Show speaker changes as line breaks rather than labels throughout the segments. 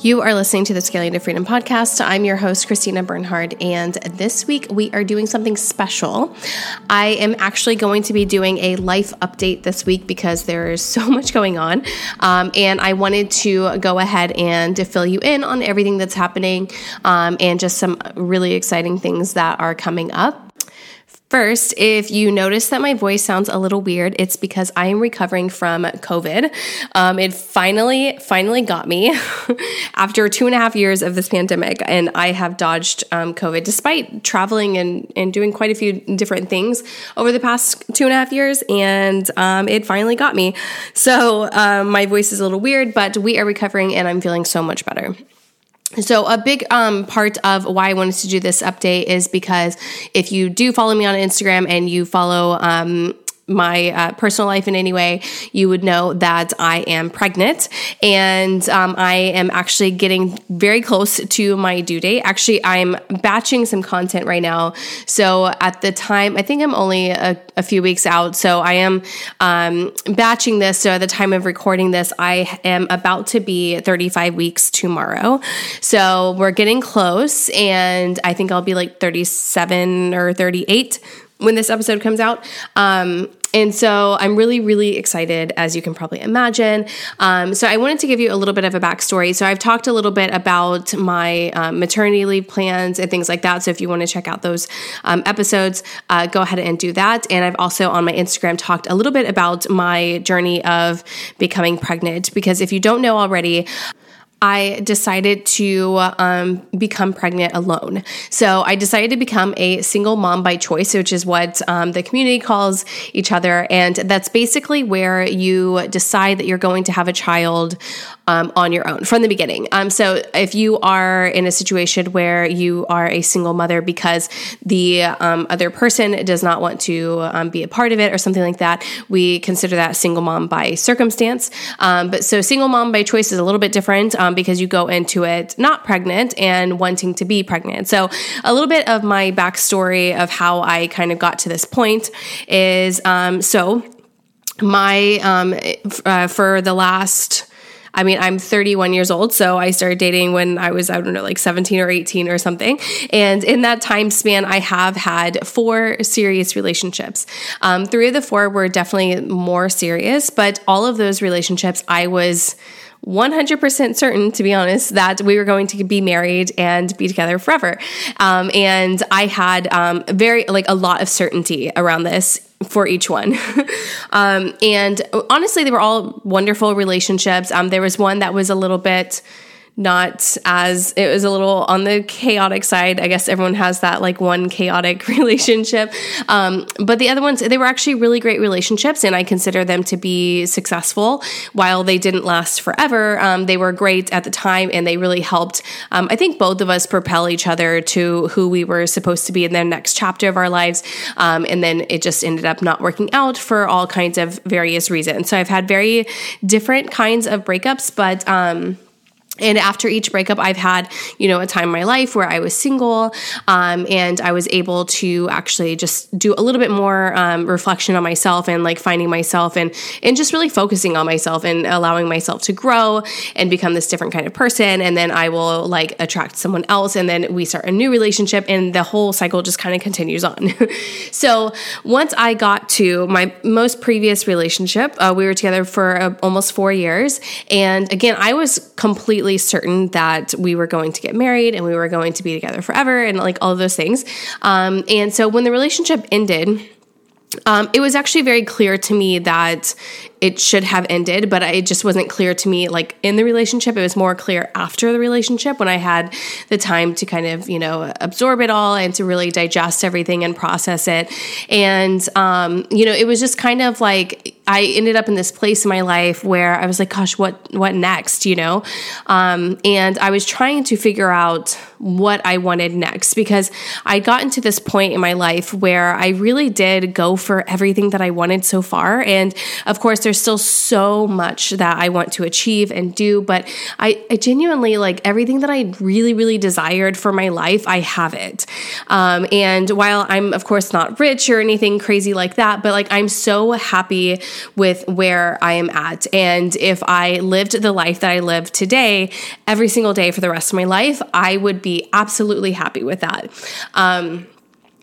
You are listening to the Scaling to Freedom podcast. I'm your host, Christina Bernhard, and this week we are doing something special. I am actually going to be doing a life update this week because there is so much going on, um, and I wanted to go ahead and fill you in on everything that's happening um, and just some really exciting things that are coming up. First, if you notice that my voice sounds a little weird, it's because I am recovering from COVID. Um, it finally, finally got me after two and a half years of this pandemic, and I have dodged um, COVID despite traveling and, and doing quite a few different things over the past two and a half years, and um, it finally got me. So um, my voice is a little weird, but we are recovering, and I'm feeling so much better. So, a big um, part of why I wanted to do this update is because if you do follow me on Instagram and you follow um, my uh, personal life in any way, you would know that I am pregnant and um, I am actually getting very close to my due date. Actually, I'm batching some content right now. So at the time, I think I'm only a, a few weeks out. So I am um, batching this. So at the time of recording this, I am about to be 35 weeks tomorrow. So we're getting close, and I think I'll be like 37 or 38 when this episode comes out. Um, and so I'm really, really excited, as you can probably imagine. Um, so I wanted to give you a little bit of a backstory. So I've talked a little bit about my um, maternity leave plans and things like that. So if you want to check out those um, episodes, uh, go ahead and do that. And I've also on my Instagram talked a little bit about my journey of becoming pregnant because if you don't know already, I decided to um, become pregnant alone. So I decided to become a single mom by choice, which is what um, the community calls each other. And that's basically where you decide that you're going to have a child um, on your own from the beginning. Um, so if you are in a situation where you are a single mother because the um, other person does not want to um, be a part of it or something like that, we consider that single mom by circumstance. Um, but so single mom by choice is a little bit different um, because you go into it not pregnant and wanting to be pregnant. So a little bit of my backstory of how I kind of got to this point is so my uh, for the last I mean, I'm 31 years old, so I started dating when I was, I don't know, like 17 or 18 or something. And in that time span, I have had four serious relationships. Um, three of the four were definitely more serious, but all of those relationships, I was 100% certain, to be honest, that we were going to be married and be together forever. Um, and I had um, very, like, a lot of certainty around this for each one. um, and honestly, they were all wonderful relationships. Um, there was one that was a little bit not as it was a little on the chaotic side. I guess everyone has that like one chaotic relationship. Um, but the other ones, they were actually really great relationships, and I consider them to be successful. While they didn't last forever, um, they were great at the time, and they really helped. Um, I think both of us propel each other to who we were supposed to be in the next chapter of our lives. Um, and then it just ended up not working out for all kinds of various reasons. So I've had very different kinds of breakups, but um, and after each breakup, I've had, you know, a time in my life where I was single um, and I was able to actually just do a little bit more um, reflection on myself and like finding myself and, and just really focusing on myself and allowing myself to grow and become this different kind of person. And then I will like attract someone else and then we start a new relationship and the whole cycle just kind of continues on. so once I got to my most previous relationship, uh, we were together for uh, almost four years. And again, I was completely completely certain that we were going to get married and we were going to be together forever and like all of those things. Um, and so when the relationship ended, um, it was actually very clear to me that it should have ended, but it just wasn't clear to me like in the relationship. It was more clear after the relationship when I had the time to kind of, you know, absorb it all and to really digest everything and process it. And, um, you know, it was just kind of like I ended up in this place in my life where I was like, gosh, what, what next, you know? Um, and I was trying to figure out what I wanted next because I got into this point in my life where I really did go for everything that I wanted so far. And of course, there's still so much that I want to achieve and do, but I, I genuinely like everything that I really, really desired for my life, I have it. Um, and while I'm, of course, not rich or anything crazy like that, but like I'm so happy with where I am at. And if I lived the life that I live today every single day for the rest of my life, I would be absolutely happy with that. Um,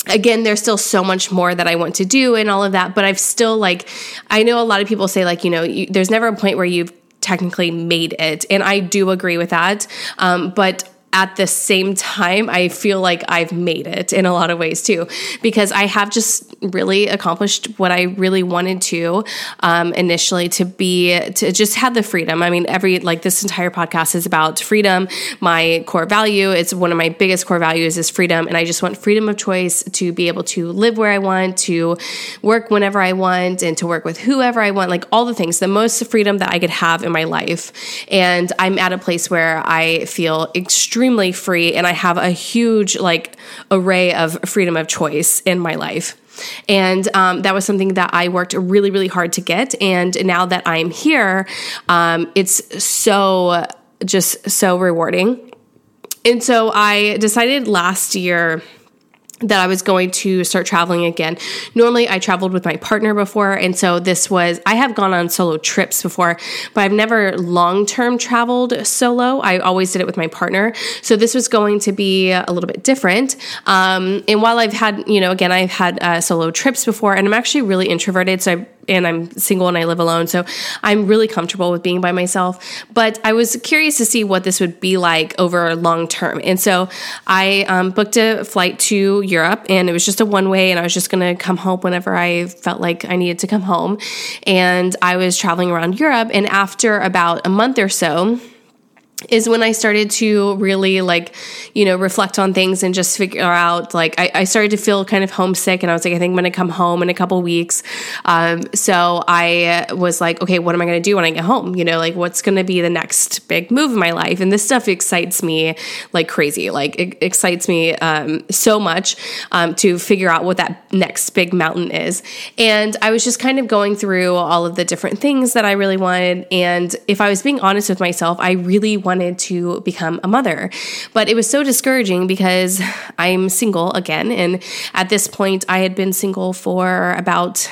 again there's still so much more that i want to do and all of that but i've still like i know a lot of people say like you know you, there's never a point where you've technically made it and i do agree with that. Um, but at the same time, I feel like I've made it in a lot of ways too, because I have just really accomplished what I really wanted to um, initially to be, to just have the freedom. I mean, every, like this entire podcast is about freedom. My core value, it's one of my biggest core values is freedom. And I just want freedom of choice to be able to live where I want, to work whenever I want, and to work with whoever I want, like all the things, the most freedom that I could have in my life. And I'm at a place where I feel extremely extremely free and I have a huge like array of freedom of choice in my life. And um, that was something that I worked really, really hard to get. And now that I'm here, um, it's so just so rewarding. And so I decided last year that I was going to start traveling again. Normally, I traveled with my partner before, and so this was, I have gone on solo trips before, but I've never long term traveled solo. I always did it with my partner. So this was going to be a little bit different. Um, and while I've had, you know, again, I've had uh, solo trips before, and I'm actually really introverted, so I and I'm single and I live alone. So I'm really comfortable with being by myself. But I was curious to see what this would be like over long term. And so I um, booked a flight to Europe and it was just a one way. And I was just going to come home whenever I felt like I needed to come home. And I was traveling around Europe. And after about a month or so, is when I started to really like, you know, reflect on things and just figure out like I, I started to feel kind of homesick and I was like, I think I'm gonna come home in a couple weeks. Um, so I was like, okay, what am I gonna do when I get home? You know, like what's gonna be the next big move in my life? And this stuff excites me like crazy. Like it excites me um, so much um, to figure out what that next big mountain is. And I was just kind of going through all of the different things that I really wanted. And if I was being honest with myself, I really wanted wanted to become a mother. But it was so discouraging because I'm single again. And at this point, I had been single for about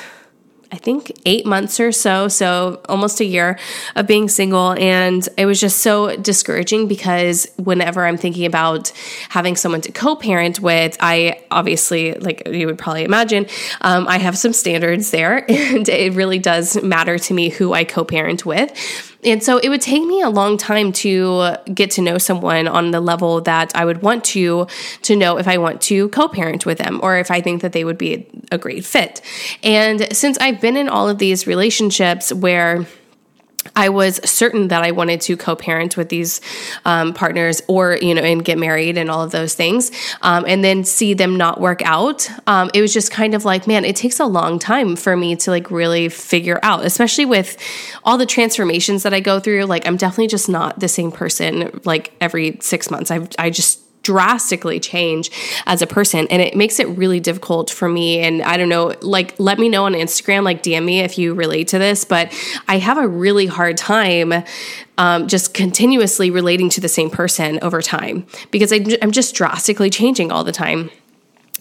I think eight months or so, so almost a year of being single. And it was just so discouraging because whenever I'm thinking about having someone to co parent with, I obviously, like you would probably imagine, um, I have some standards there, and it really does matter to me who I co parent with. And so it would take me a long time to get to know someone on the level that I would want to to know if I want to co-parent with them or if I think that they would be a great fit. And since I've been in all of these relationships where I was certain that I wanted to co-parent with these um, partners, or you know, and get married and all of those things, um, and then see them not work out. Um, it was just kind of like, man, it takes a long time for me to like really figure out, especially with all the transformations that I go through. Like, I'm definitely just not the same person. Like every six months, I I just drastically change as a person. And it makes it really difficult for me. And i don't know like let me know on instagram like dm me if you relate to this but i have a really hard time um, just continuously relating to the same person over time because I, i'm just drastically changing all the time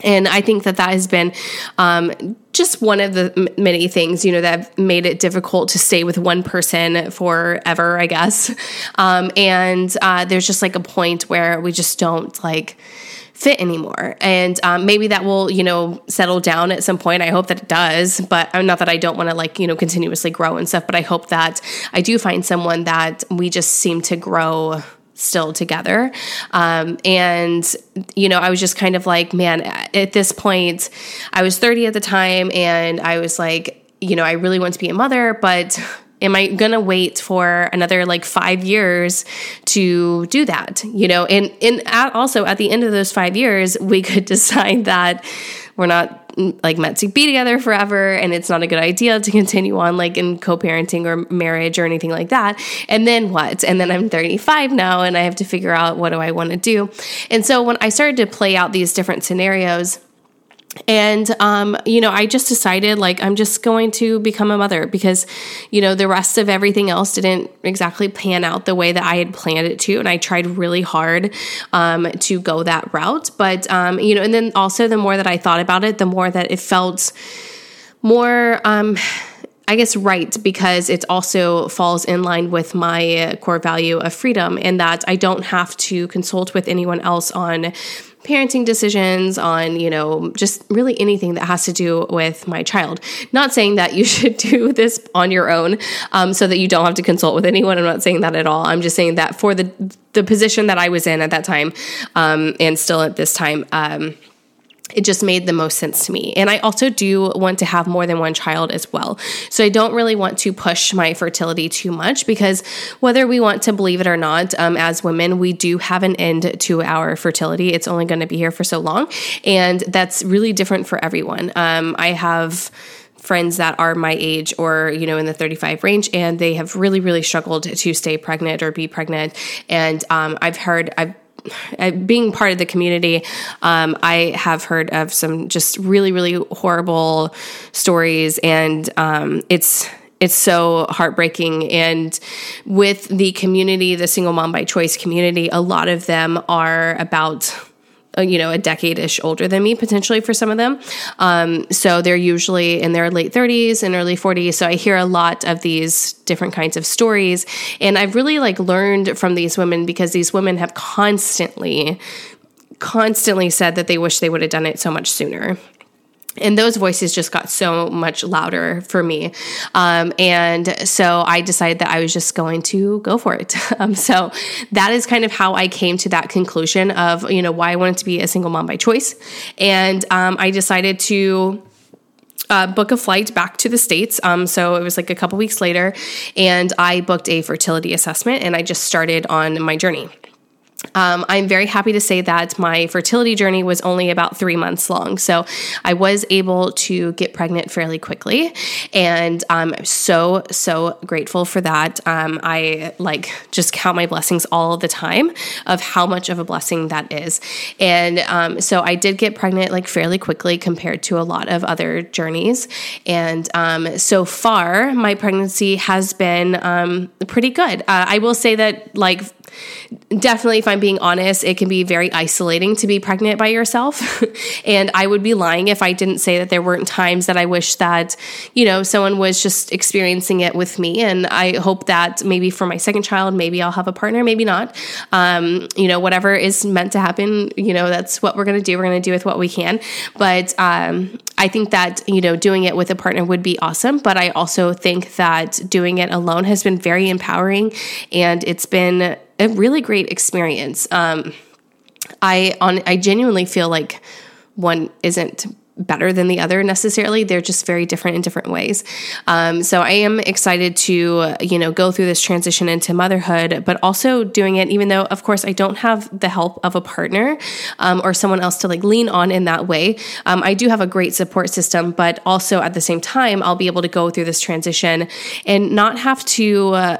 and I think that that has been um, just one of the many things, you know, that have made it difficult to stay with one person forever, I guess. Um, and uh, there's just like a point where we just don't like fit anymore. And um, maybe that will, you know, settle down at some point. I hope that it does, but uh, not that I don't want to like, you know, continuously grow and stuff, but I hope that I do find someone that we just seem to grow still together. Um, and, you know, I was just kind of like, man, at this point, I was 30 at the time, and I was like, you know, I really want to be a mother, but am I going to wait for another like five years to do that? You know, and, and at, also at the end of those five years, we could decide that we're not like meant to be together forever and it's not a good idea to continue on like in co-parenting or marriage or anything like that. And then what? And then i'm 35 now and i have to figure out what do i want to do. And so when i started to play out these different scenarios and um, you know i just decided like i'm just going to become a mother because you know the rest of everything else didn't exactly pan out the way that i had planned it to. And i tried really hard um, to go that route. But um, you know and then also the more that i thought about it the more that it felt more um, I guess, right because it also falls in line with my core value of freedom in that I don't have to consult with anyone else on parenting decisions, on, you know, just really anything that has to do with my child. Not saying that you should do this on your own um, so that you don't have to consult with anyone. I'm not saying that at all. I'm just saying that for the the position that I was in at that time um, and still at this time. Um, it just made the most sense to me. And I also do want to have more than one child as well. So I don't really want to push my fertility too much because whether we want to believe it or not, um, as women, we do have an end to our fertility. It's only going to be here for so long. And that's really different for everyone. Um, I have friends that are my age or you know in the 35 range and they have really really struggled to stay pregnant or be pregnant and um, i've heard i've being part of the community, um, I have heard of some just really, really horrible stories, and um, it's it's so heartbreaking. And with the community, the single mom by choice community, a lot of them are about uh, you know, a decade ish older than me, potentially for some of them. Um, so they're usually in their late 30s and early 40s. So I hear a lot of these different kinds of stories. And I've really like learned from these women because these women have constantly, constantly said that they wish they would have done it so much sooner and those voices just got so much louder for me. Um, and so I decided that I was just going to go for it. Um, so that is kind of how I came to that conclusion of, you know, why I wanted to be a single mom by choice. And um, I decided to uh, book a flight back to the States. Um, so it was like a couple weeks later, and I booked a fertility assessment and I just started on my journey. Um, I'm very happy to say that my fertility journey was only about three months long. So I was able to get pregnant fairly quickly. And I'm so, so grateful for that. Um, I like just count my blessings all the time of how much of a blessing that is. And um, so I did get pregnant like fairly quickly compared to a lot of other journeys. And um, so far, my pregnancy has been um, pretty good. Uh, I will say that, like, definitely, if I'm being honest, it can be very isolating to be pregnant by yourself. and I would be lying if I didn't say that there weren't times that I wish that, you know, someone was just experiencing it with me. And I hope that maybe for my second child, maybe I'll have a partner, maybe not. Um, you know, whatever is meant to happen, you know, that's what we're going to do. We're going to do with what we can. But um, I think that, you know, doing it with a partner would be awesome. But I also think that doing it alone has been very empowering and it's been a really great experience. Um, I on I genuinely feel like one isn't better than the other necessarily. They're just very different in different ways. Um, so I am excited to, you know, go through this transition into motherhood, but also doing it, even though, of course, I don't have the help of a partner um, or someone else to like lean on in that way. Um, I do have a great support system, but also at the same time, I'll be able to go through this transition and not have to. Uh,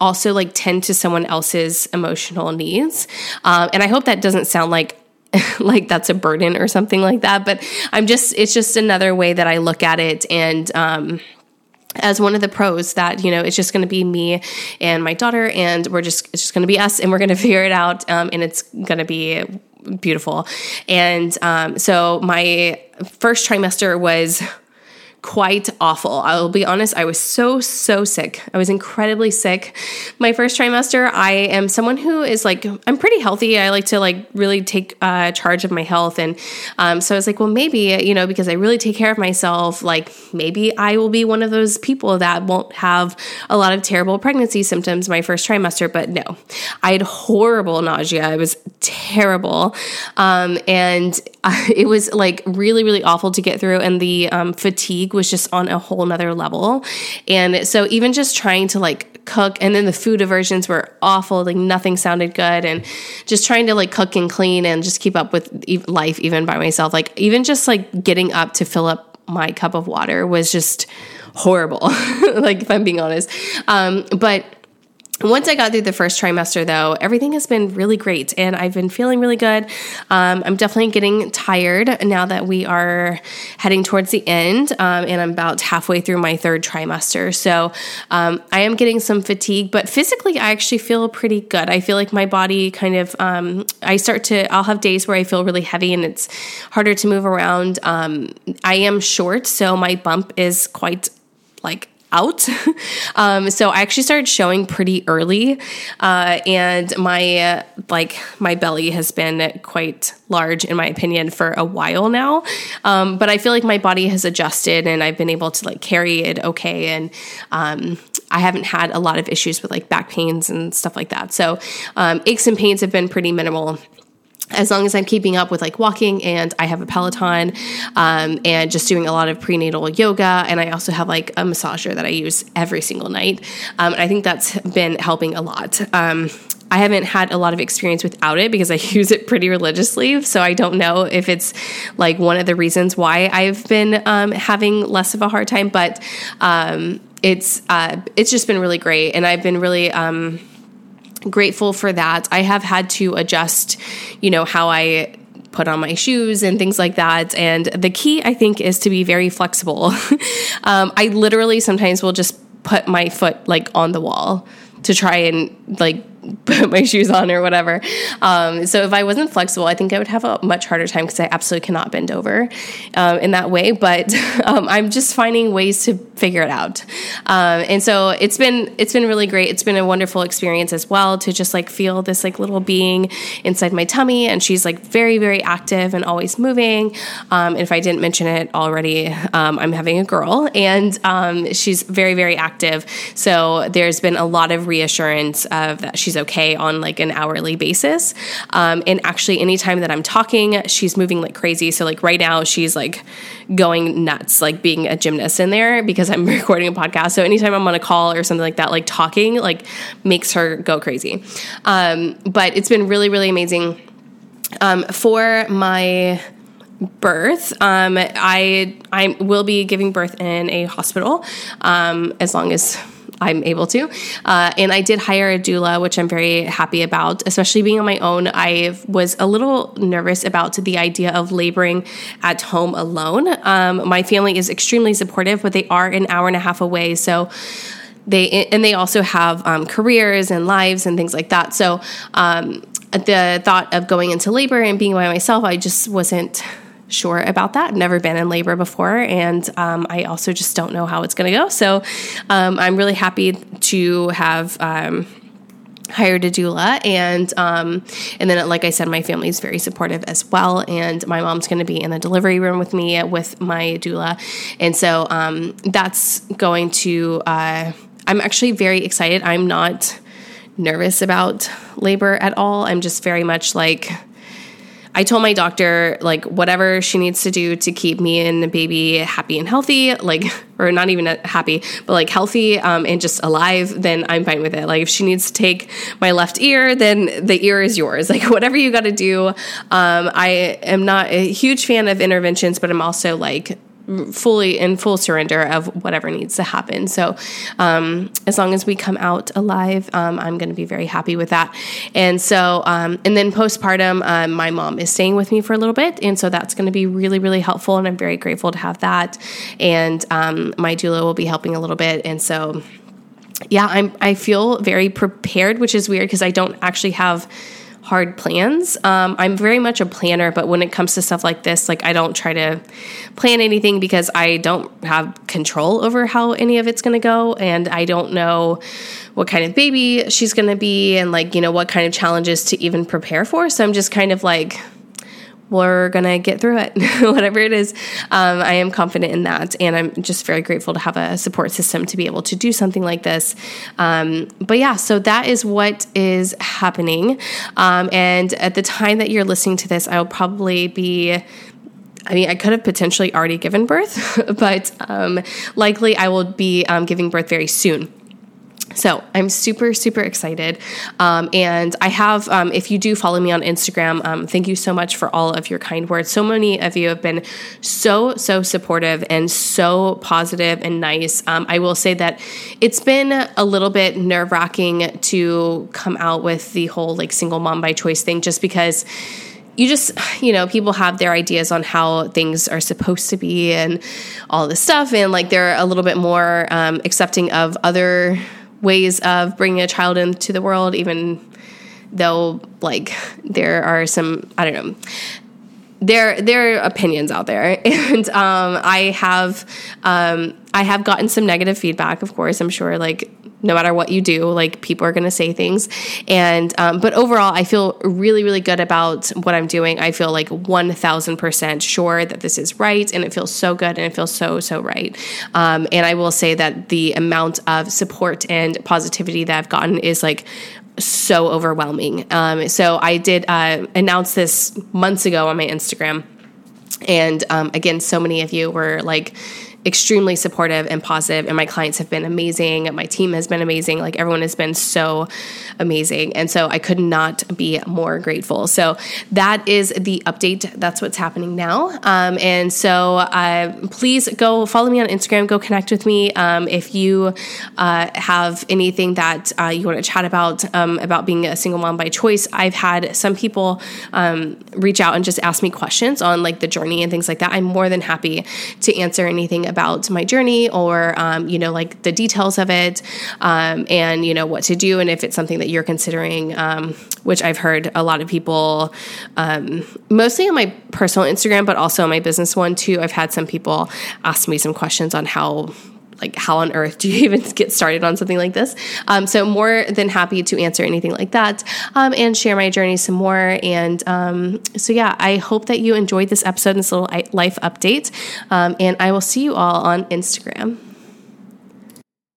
also like tend to someone else's emotional needs. Um, and I hope that doesn't sound like like that's a burden or something like that. But I'm just, it's just another way that I look at it. And, um, as one of the pros that you know it's just going to be me and my daughter and we're just it's just going to be us and we're going to figure it out um, and it's going to be beautiful and um, so my first trimester was quite awful. I'll be honest, I was so, so sick. I was incredibly sick. My first trimester, I am someone who is like, I'm pretty healthy. I like to like really take uh, charge of my health. And um, so I was like, well, maybe, you know, because I really take care of myself, like maybe I will be one of those people that won't have a lot of terrible pregnancy symptoms my first trimester. But no, I had horrible nausea. It was terrible. Um, and it was like really, really awful to get through. And the um, fatigue was just on a whole nother level. And so even just trying to like cook and then the food aversions were awful, like nothing sounded good and just trying to like cook and clean and just keep up with life even by myself. Like even just like getting up to fill up my cup of water was just horrible. like if I'm being honest. Um, but once I got through the first trimester, though, everything has been really great and I've been feeling really good. Um, I'm definitely getting tired now that we are heading towards the end um, and I'm about halfway through my third trimester. So um, I am getting some fatigue, but physically, I actually feel pretty good. I feel like my body kind of, um, I start to, I'll have days where I feel really heavy and it's harder to move around. Um, I am short, so my bump is quite like out. um, so I actually started showing pretty early, uh, and my uh, like my belly has been quite large in my opinion for a while now. Um, but I feel like my body has adjusted, and I've been able to like carry it okay, and um, I haven't had a lot of issues with like back pains and stuff like that. So um, aches and pains have been pretty minimal as long as I'm keeping up with like walking and I have a Peloton um, and just doing a lot of prenatal yoga. And I also have like a massager that I use every single night. Um, I think that's been helping a lot. Um, I haven't had a lot of experience without it because I use it pretty religiously. So I don't know if it's like one of the reasons why I've been um, having less of a hard time, but um, it's uh, it's just been really great, and I've been really um, grateful for that. I have had to adjust, you know, how I put on my shoes and things like that. And the key, I think, is to be very flexible. um, I literally sometimes will just put my foot like on the wall to try and like put my shoes on or whatever. Um, so if I wasn't flexible, I think I would have a much harder time because I absolutely cannot bend over um, in that way. But um, I'm just finding ways to figure it out. Um, and so it's been it's been really great. It's been a wonderful experience as well to just like feel this like little being inside my tummy, and she's like very very active and always moving. Um, and if I didn't mention it already, um, I'm having a girl, and she's very very active. So there's been a lot of reassurance of that she's okay on like an hourly basis. Um, and actually, anytime that I'm talking, she's moving like crazy. So, like right now, she's like going nuts, like being a gymnast in there because I'm recording a podcast. So, anytime I'm on a call or something like that, like talking, like makes her go crazy. Um, but it's been really, really amazing. Um, for my birth. Um, I I will be giving birth in a hospital um, as long as I'm able to. Uh, and I did hire a doula, which I'm very happy about, especially being on my own. I was a little nervous about the idea of laboring at home alone. Um, my family is extremely supportive, but they are an hour and a half away. So, they and they also have um, careers and lives and things like that. So um, the thought of going into labor and being by myself, I just wasn't sure about that. Never been in labor before, and um, I also just don't know how it's going to go. So um, I'm really happy to have. Um, hired a doula and um, and then like i said my family is very supportive as well and my mom's going to be in the delivery room with me with my doula and so um, that's going to uh, i'm actually very excited i'm not nervous about labor at all i'm just very much like I told my doctor, like, whatever she needs to do to keep me and the baby happy and healthy, like, or not even happy, but like healthy um, and just alive, then I'm fine with it. Like, if she needs to take my left ear, then the ear is yours. Like, whatever you got to do. Um, I am not a huge fan of interventions, but I'm also like, fully in full surrender of whatever needs to happen. So, um, as long as we come out alive, um, I'm going to be very happy with that. And so, um, and then postpartum, um, my mom is staying with me for a little bit, and so that's going to be really, really helpful. And I'm very grateful to have that. And um, my doula will be helping a little bit, and so. Yeah, I'm. I feel very prepared, which is weird because I don't actually have hard plans. Um, I'm very much a planner, but when it comes to stuff like this, like I don't try to plan anything because I don't have control over how any of it's going to go. And I don't know what kind of baby she's going to be and like, you know, what kind of challenges to even prepare for. So I'm just kind of like, we're gonna get through it, whatever it is. Um, I am confident in that, and I'm just very grateful to have a support system to be able to do something like this. Um, but yeah, so that is what is happening. Um, and at the time that you're listening to this, I will probably be I mean, I could have potentially already given birth, but um, likely I will be um, giving birth very soon. So I'm super, super excited. Um, and I have, um, if you do follow me on Instagram, um, thank you so much for all of your kind words. So many of you have been so, so supportive and so positive and nice. Um, I will say that it's been a little bit nerve wracking to come out with the whole like single mom by choice thing just because you just you know people have their ideas on how things are supposed to be and all this stuff and like they're a little bit more um, accepting of other ways of bringing a child into the world, even though like there are some I don't know there there are opinions out there, and um, I have um, I have gotten some negative feedback, of course. I'm sure, like, no matter what you do, like, people are going to say things. And, um, but overall, I feel really, really good about what I'm doing. I feel like 1000% sure that this is right. And it feels so good and it feels so, so right. Um, and I will say that the amount of support and positivity that I've gotten is like, so overwhelming. Um, so I did uh, announce this months ago on my Instagram. And um, again, so many of you were like, extremely supportive and positive and my clients have been amazing my team has been amazing like everyone has been so amazing and so i could not be more grateful. So that is the update. That's what's happening now. Um, and so uh, please go follow me on instagram. Go connect with me um, if you uh, have anything that uh, you want to chat about um, about being a single mom by choice. I've had some people um, reach out and just ask me questions on like the journey and things like that. I'm more than happy to answer anything about my journey or, um, you know, like the details of it um, and, you know, what to do. And if it's something that you're considering, um, which I've heard a lot of people, um, mostly on my personal Instagram, but also on my business one too. I've had some people ask me some questions on how like how on earth do you even get started on something like this? Um, so more than happy to answer anything like that um, and share my journey some more. And um, so yeah i hope that you enjoyed this episode and this little life update. Um, and i will see you all on instagram